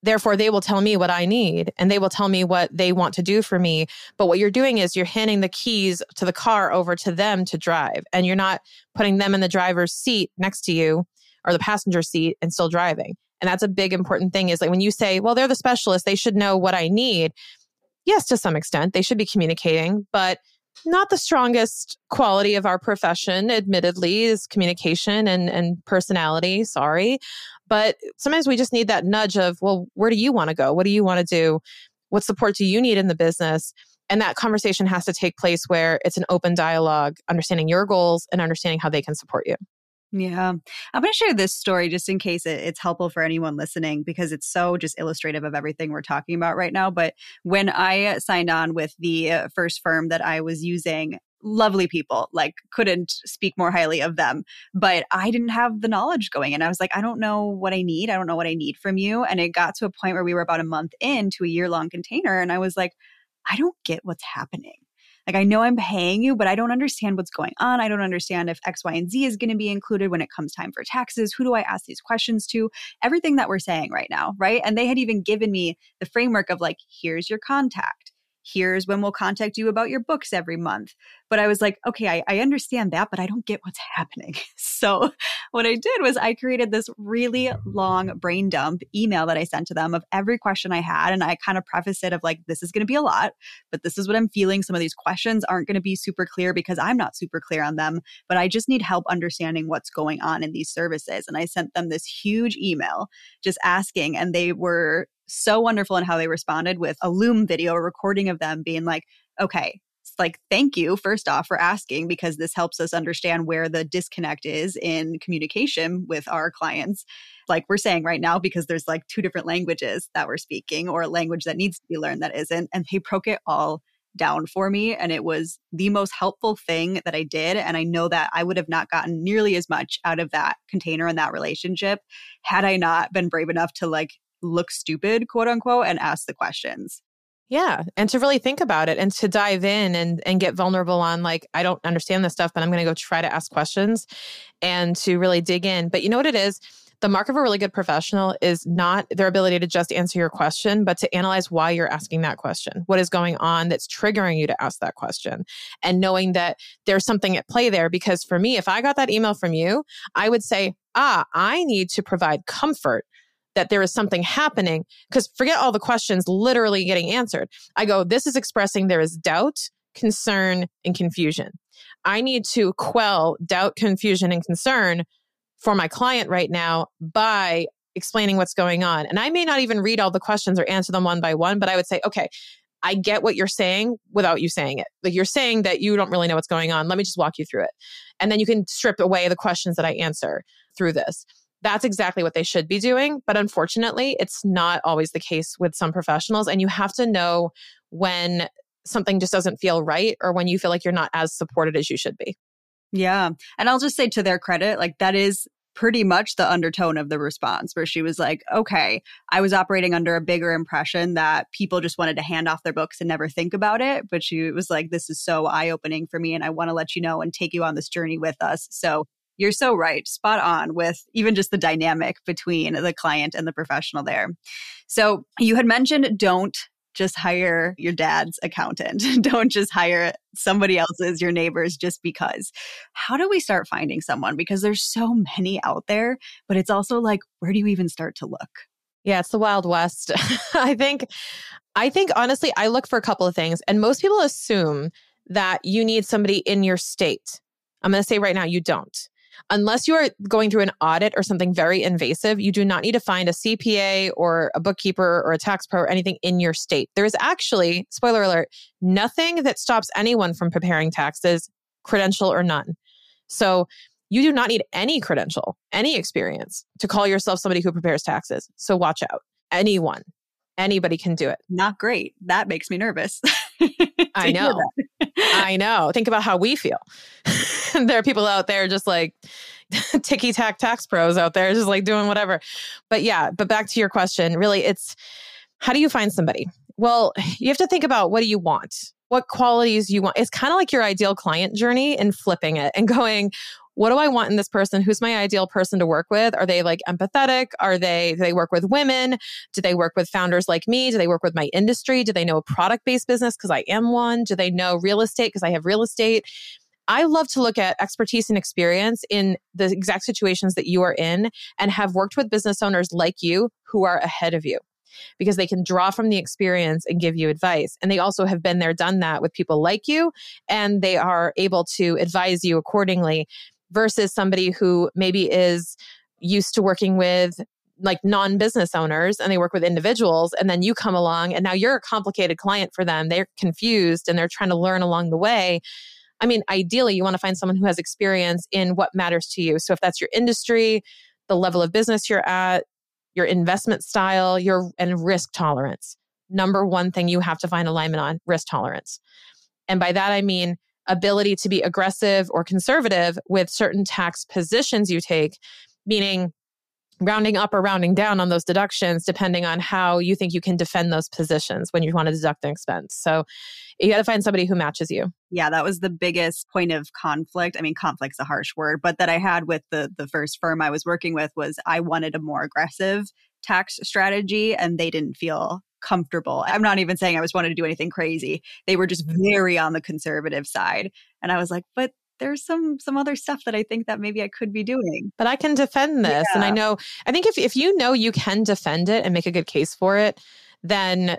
Therefore, they will tell me what I need and they will tell me what they want to do for me. But what you're doing is you're handing the keys to the car over to them to drive, and you're not putting them in the driver's seat next to you or the passenger seat and still driving. And that's a big important thing is like when you say, well, they're the specialist, they should know what I need. Yes, to some extent, they should be communicating, but not the strongest quality of our profession, admittedly, is communication and, and personality. Sorry. But sometimes we just need that nudge of, well, where do you want to go? What do you want to do? What support do you need in the business? And that conversation has to take place where it's an open dialogue, understanding your goals and understanding how they can support you.
Yeah. I'm going to share this story just in case it, it's helpful for anyone listening because it's so just illustrative of everything we're talking about right now. But when I signed on with the uh, first firm that I was using, lovely people, like couldn't speak more highly of them. But I didn't have the knowledge going. And I was like, I don't know what I need. I don't know what I need from you. And it got to a point where we were about a month into a year long container. And I was like, I don't get what's happening. Like, I know I'm paying you, but I don't understand what's going on. I don't understand if X, Y, and Z is going to be included when it comes time for taxes. Who do I ask these questions to? Everything that we're saying right now, right? And they had even given me the framework of like, here's your contact. here's when we'll contact you about your books every month. But I was like, okay, I, I understand that, but I don't get what's [LAUGHS] happening. So what I did was I created this really long brain dump email that I sent to them of every question I had. And I kind of prefaced it of like, this is going to be a lot, but this is what I'm feeling. Some of these questions aren't going to be super clear because I'm not super clear on them, but I just need help understanding what's going on in these services. And I sent them this huge email just asking, and they were so wonderful in how they responded with a Loom video, a recording of them being like, okay, like thank you first off for asking because this helps us understand where the disconnect is in communication with our clients like we're saying right now because there's like two different languages that we're speaking or a language that needs to be learned that isn't and they broke it all down for me and it was the most helpful thing that I did and I know that I would have not gotten nearly as much out of that container and that relationship had I not been brave enough to like look stupid, quote unquote, and ask the questions.
Yeah. And to really think about it and to dive in and, and get vulnerable on, like, I don't understand this stuff, but I'm going to go try to ask questions and to really dig in. But you know what it is? The mark of a really good professional is not their ability to just answer your question, but to analyze why you're asking that question. What is going on that's triggering you to ask that question? And knowing that there's something at play there. Because for me, if I got that email from you, I would say, ah, I need to provide comfort that there is something happening because forget all the questions literally getting answered. I go, this is expressing there is doubt, concern, and confusion. I need to quell doubt, confusion, and concern for my client right now by explaining what's going on. And I may not even read all the questions or answer them one by one, but I would say, okay, I get what you're saying without you saying it. Like you're saying that you don't really know what's going on. Let me just walk you through it. And then you can strip away the questions that I answer through this that's exactly what they should be doing. But unfortunately, it's not always the case with some professionals. And you have to know when something just doesn't feel right or when you feel like you're not as supported as you should be.
Yeah. And I'll just say to their credit, like that is pretty much the undertone of the response where she was like, okay, I was operating under a bigger impression that people just wanted to hand off their books and never think about it. But she was like, this is so eye opening for me. And I want to let you know and take you on this journey with us. So you're so right, spot on with even just the dynamic between the client and the professional there. So you had mentioned don't just hire your dad's accountant. [LAUGHS] don't just hire somebody else's, your neighbors, just because. How do we start finding someone? Because there's so many out there, but it's also like, where do you even start to look?
Yeah, it's the Wild West. [LAUGHS] I think, I think honestly, I look for a couple of things, and most people assume that you need somebody in your state. I'm going to say right now, you don't. Unless you are going through an audit or something very invasive, you do not need to find a CPA or a bookkeeper or a tax pro or anything in your state. There is actually, spoiler alert, nothing that stops anyone from preparing taxes, credential or none. So you do not need any credential, any experience to call yourself somebody who prepares taxes. So watch out. Anyone, anybody can do it.
Not great. That makes me nervous. [LAUGHS]
I know. I know. Think about how we feel. [LAUGHS] [LAUGHS] there are people out there just like [LAUGHS] ticky tack tax pros out there, just like doing whatever. But yeah, but back to your question, really, it's how do you find somebody? Well, [SIGHS] you have to think about what do you want? What qualities you want? It's kind of like your ideal client journey and flipping it and [LAUGHS] going, what do I want in this person? Who's my ideal person to work with? Are they like empathetic? Are they, do they work with women? Do they work with founders like me? Do they work with my industry? Do they know a product based business? Cause I am one. Do they know real estate? Cause I have real estate. I love to look at expertise and experience in the exact situations that you are in and have worked with business owners like you who are ahead of you because they can draw from the experience and give you advice. And they also have been there, done that with people like you, and they are able to advise you accordingly versus somebody who maybe is used to working with like non business owners and they work with individuals. And then you come along and now you're a complicated client for them. They're confused and they're trying to learn along the way. I mean, ideally, you want to find someone who has experience in what matters to you. So if that's your industry, the level of business you're at, your investment style, your and risk tolerance. Number one thing you have to find alignment on risk tolerance. And by that I mean ability to be aggressive or conservative with certain tax positions you take, meaning rounding up or rounding down on those deductions depending on how you think you can defend those positions when you want to deduct an expense. So you got to find somebody who matches you.
Yeah, that was the biggest point of conflict. I mean, conflict's a harsh word, but that I had with the the first firm I was working with was I wanted a more aggressive tax strategy and they didn't feel comfortable. I'm not even saying I was wanting to do anything crazy. They were just mm-hmm. very on the conservative side. And I was like, but there's some some other stuff that I think that maybe I could be doing.
But I can defend this. Yeah. And I know I think if if you know you can defend it and make a good case for it, then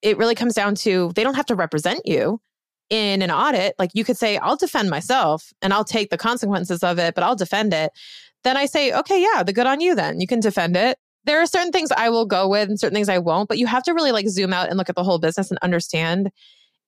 it really comes down to they don't have to represent you in an audit. Like you could say, I'll defend myself and I'll take the consequences of it, but I'll defend it. Then I say, okay, yeah, the good on you then. You can defend it there are certain things I will go with and certain things I won't, but you have to really like zoom out and look at the whole business and understand.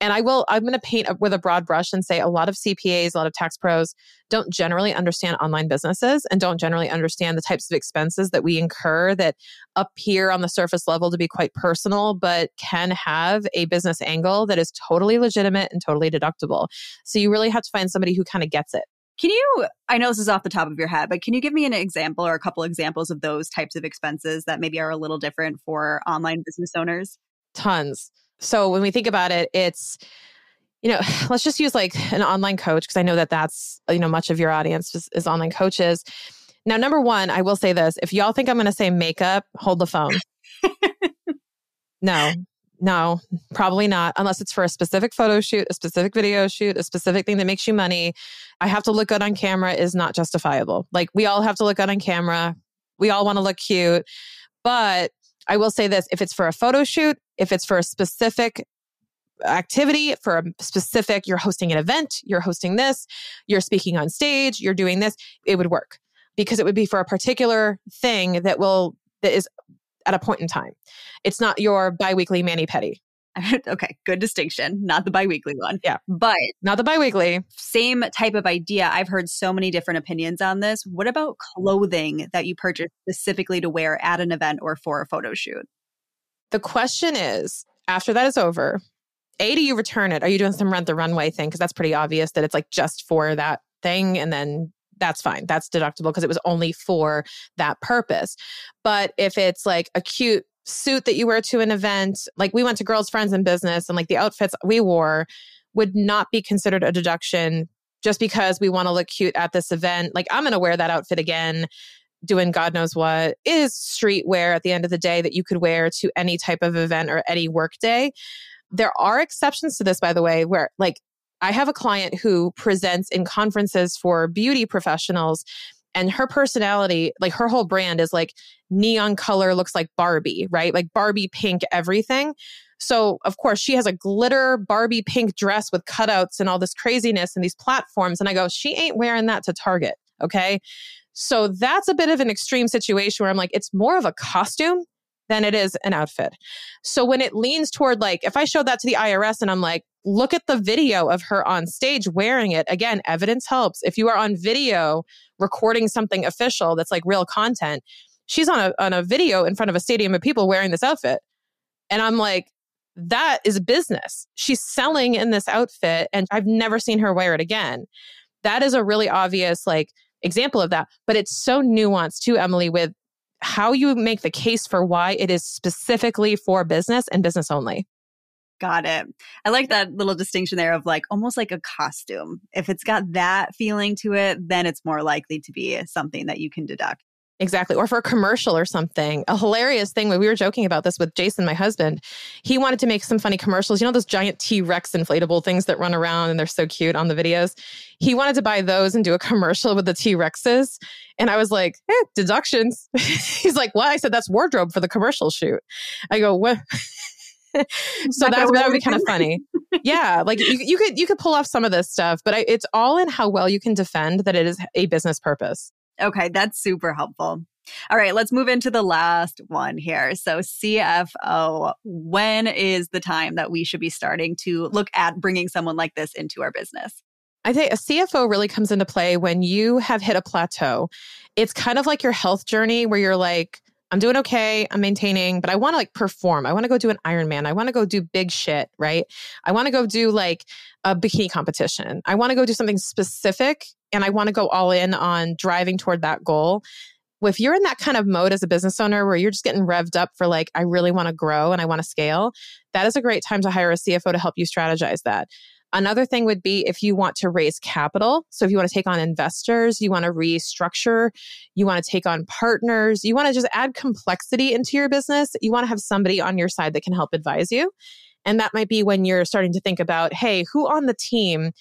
And I will, I'm going to paint with a broad brush and say a lot of CPAs, a lot of tax pros don't generally understand online businesses and don't generally understand the types of expenses that we incur that appear on the surface level to be quite personal, but can have a business angle that is totally legitimate and totally deductible. So you really have to find somebody who kind of gets it.
Can you, I know this is off the top of your head, but can you give me an example or a couple examples of those types of expenses that maybe are a little different for online business owners?
Tons. So when we think about it, it's, you know, [SIGHS] let's just use like an online coach because I know that that's, you know, much of your audience is, is online coaches. Now, number one, I will say this if y'all think I'm going to say makeup, hold the phone. no, no, probably not, unless it's for a specific photo shoot, a specific video shoot, a specific thing that makes you money. I have to look good on camera is not justifiable. Like we all have to look good on camera. We all want to look cute. But I will say this if it's for a photo shoot, if it's for a specific activity, for a specific, you're hosting an event, you're hosting this, you're speaking on stage, you're doing this, it would work because it would be for a particular thing that will, that is at a point in time. It's not your biweekly mani pedi. [LAUGHS]
okay, good distinction. Not the biweekly one.
Yeah.
But
not the biweekly.
Same type of idea. I've heard so many different opinions on this. What about clothing that you purchase specifically to wear at an event or for a photo shoot?
The question is after that is over, A, do you return it? Are you doing some rent the runway thing? Because that's pretty obvious that it's like just for that thing. And then that's fine. That's deductible because it was only for that purpose. But if it's like a cute suit that you wear to an event, like we went to Girls Friends in Business and like the outfits we wore would not be considered a deduction just because we want to look cute at this event. Like I'm going to wear that outfit again doing God knows what is streetwear at the end of the day that you could wear to any type of event or any work day. There are exceptions to this, by the way, where like I have a client who presents in conferences for beauty professionals and her personality, like her whole brand is like neon color looks like Barbie, right? Like Barbie pink everything. So, of course, she has a glitter Barbie pink dress with cutouts and all this craziness and these platforms. And I go, she ain't wearing that to Target. Okay. So that's a bit of an extreme situation where I'm like, it's more of a costume than it is an outfit. So when it leans toward like, if I showed that to the IRS and I'm like, look at the video of her on stage wearing it, again, evidence helps. If you are on video recording something official that's like real content, she's on a, on a video in front of a stadium of people wearing this outfit. And I'm like, that is business. She's selling in this outfit and I've never seen her wear it again. That is a really obvious like example of that. But it's so nuanced too, Emily, with how you make the case for why it is specifically for business and business only.
Got it. I like that little distinction there of like almost like a costume. If it's got that feeling to it, then it's more likely to be something that you can deduct.
Exactly. Or for a commercial or something. A hilarious thing when we were joking about this with Jason, my husband, he wanted to make some funny commercials. You know, those giant T Rex inflatable things that run around and they're so cute on the videos? He wanted to buy those and do a commercial with the T Rexes. And I was like, eh, deductions. [LAUGHS] He's like, what? I said, that's wardrobe for the commercial shoot. I go, what? [LAUGHS] so that's that would be kind of funny. [LAUGHS] yeah, like you, you could you could pull off some of this stuff, but I, it's all in how well you can defend that it is a business purpose.
Okay, that's super helpful. All right, let's move into the last one here. So, CFO, when is the time that we should be starting to look at bringing someone like this into our business?
I think a CFO really comes into play when you have hit a plateau. It's kind of like your health journey where you're like, I'm doing okay, I'm maintaining, but I want to like perform. I want to go do an Ironman. I want to go do big shit, right? I want to go do like a bikini competition. I want to go do something specific and I want to go all in on driving toward that goal. If you're in that kind of mode as a business owner where you're just getting revved up for like, I really want to grow and I want to scale, that is a great time to hire a CFO to help you strategize that. Another thing would be if you want to raise capital. So if you want to take on investors, you want to restructure, you want to take on partners, you want to just add complexity into your business, you want to have somebody on your side that can help advise you. And that might be when you're starting to think about, hey, who on the team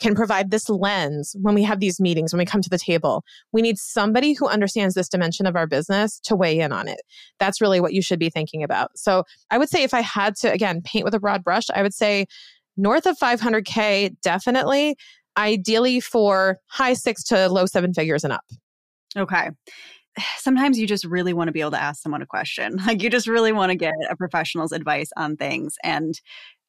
can provide this lens when we have these meetings, when we come to the table. We need somebody who understands this dimension of our business to weigh in on it. That's really what you should be thinking about. So I would say if I had to, again, paint with a broad brush, I would say north of 500K, definitely. Ideally for high six to low seven figures and up.
Okay sometimes you just really want to be able to ask someone a question. [LAUGHS] Like you just really want to get a professional's advice on things. And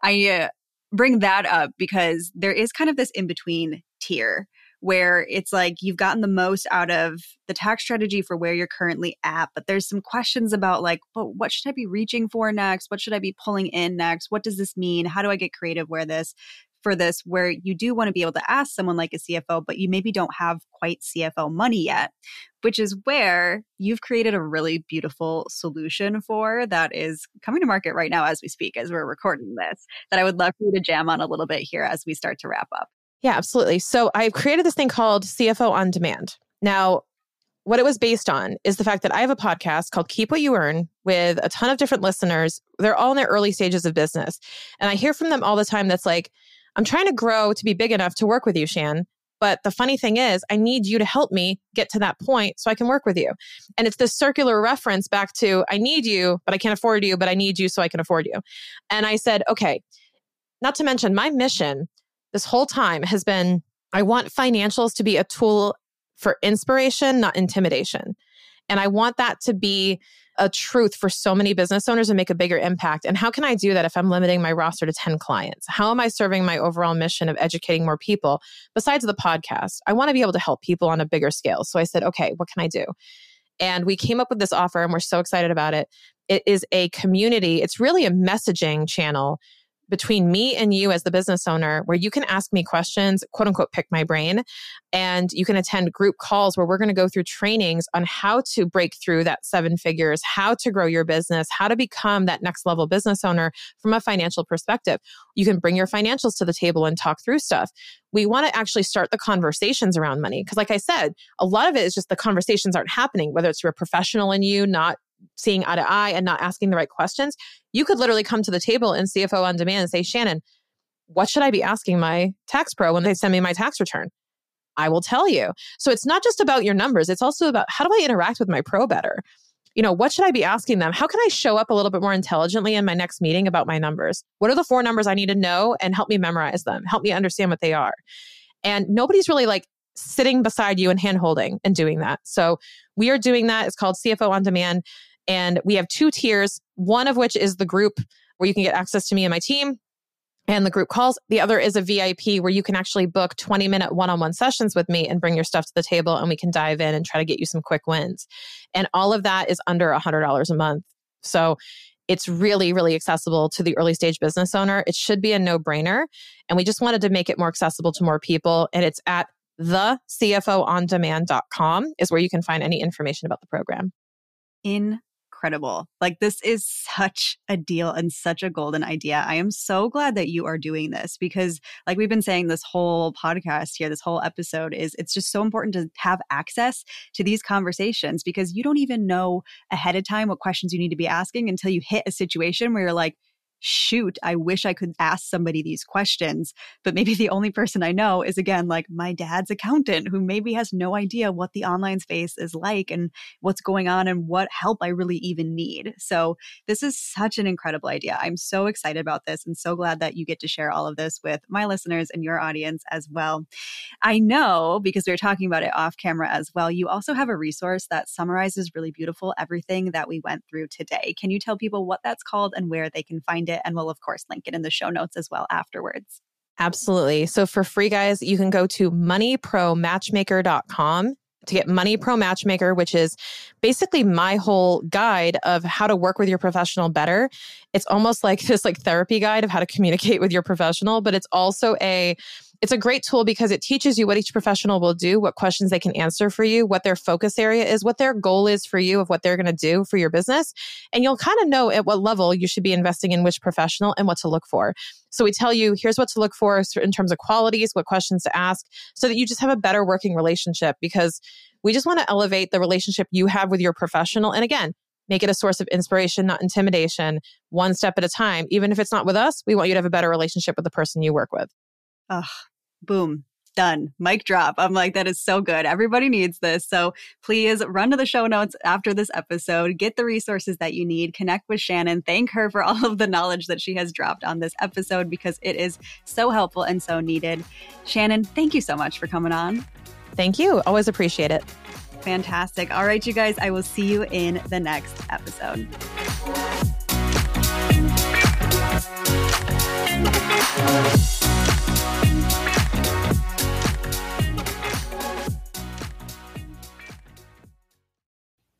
I uh, bring that up because there is kind of this in between tier where it's like you've gotten the most out of the tax strategy for where you're currently at but there's some questions about like but what should i be reaching for next? What should i be pulling in next? What does this mean? How do i get creative where this for this where you do want to be able to ask someone like a CFO, but you maybe don't have quite CFO money yet, which is where you've created a really beautiful solution for that is coming to market right now as we speak, as we're recording this, that I would love for you to jam on a little bit here as we start to wrap up.
Yeah, absolutely. So I've created this thing called CFO on Demand. Now, what it was based on is the fact that I have a podcast called Keep What You Earn with a ton of different listeners. They're all in their early stages of business. And I hear from them all the time that's like, I'm trying to grow to be big enough to work with you, Shan. But the funny thing is, I need you to help me get to that point so I can work with you. And it's this circular reference back to I need you, but I can't afford you, but I need you so I can afford you. And I said, okay, not to mention my mission this whole time has been I want financials to be a tool for inspiration, not intimidation. And I want that to be a truth for so many business owners and make a bigger impact. And how can I do that if I'm limiting my roster to 10 clients? How am I serving my overall mission of educating more people besides the podcast? I want to be able to help people on a bigger scale. So I said, okay, what can I do? And we came up with this offer and we're so excited about it. It is a community, it's really a messaging channel between me and you as the business owner where you can ask me questions, quote unquote, pick my brain. And you can attend group calls where we're going to go through trainings on how to break through that seven figures, how to grow your business, how to become that next level business owner from a financial perspective. You can bring your financials to the table and talk through stuff. We want to actually start the conversations around money. Because, like I said, a lot of it is just the conversations aren't happening, whether it's you're a professional in you, not seeing eye to eye and not asking the right questions, you could literally come to the table in CFO on demand and say, Shannon, what should I be asking my tax pro when they send me my tax return? I will tell you. So it's not just about your numbers, it's also about how do I interact with my pro better? You know, what should I be asking them? How can I show up a little bit more intelligently in my next meeting about my numbers? What are the four numbers I need to know and help me memorize them? Help me understand what they are. And nobody's really like sitting beside you and hand holding and doing that. So we are doing that. It's called CFO on demand. And we have two tiers, one of which is the group where you can get access to me and my team and the group calls. The other is a VIP where you can actually book 20 minute one on one sessions with me and bring your stuff to the table and we can dive in and try to get you some quick wins. And all of that is under $100 a month. So it's really, really accessible to the early stage business owner. It should be a no brainer. And we just wanted to make it more accessible to more people. And it's at the CFOondemand.com is where you can find any information about the program.
In incredible. Like, this is such a deal and such a golden idea. I am so glad that you are doing this because, like we've been saying this whole podcast here, this whole episode is it's just so important to have access to these conversations because you don't even know ahead of time what questions you need to be asking until you hit a situation where you're like, shoot, I wish I could ask somebody these questions. But maybe the only person I know is again like my dad's accountant who maybe has no idea what the online space is like and what's going on and what help I really even need. So this is such an incredible idea. I'm so excited about this and so glad that you get to share all of this with my listeners and your audience as well. I know because we are talking about it off camera as well, you also have a resource that summarizes really beautiful everything that we went through today. Can you tell people what that's called and where they can find it? It. And we'll, of course, link it in the show notes as well afterwards.
Absolutely. So for free guys, you can go to moneypromatchmaker.com to get Money Pro Matchmaker, which is basically my whole guide of how to work with your professional better. It's almost like [LAUGHS] this like therapy guide of how to communicate with your professional, but it's also a It's a great tool because it teaches you what each professional will do, what questions they can answer for you, what their focus area is, what their goal is for you of what they're going to do for your business. And you'll kind of know at what level you should be investing in which professional and what to look for. So we tell you here's what to look for in terms of qualities, what questions to ask, so that you just have a better working relationship because we just want to elevate the relationship you have with your professional. And again, make it a source of inspiration, not intimidation, one step at a time. Even if it's not with us, we want you to have a better relationship with the person you work with.
Ugh, boom done mic drop. I'm like that is so good. Everybody needs this. So please run to the show notes after this episode get the resources that you need connect with shannon thank her for [LAUGHS] all of the knowledge that she has dropped on this episode because it is so helpful and so needed. Shannon thank you so much for coming on.
Thank you. Always appreciate it.
Fantastic. All right you guys i will see you in the next episode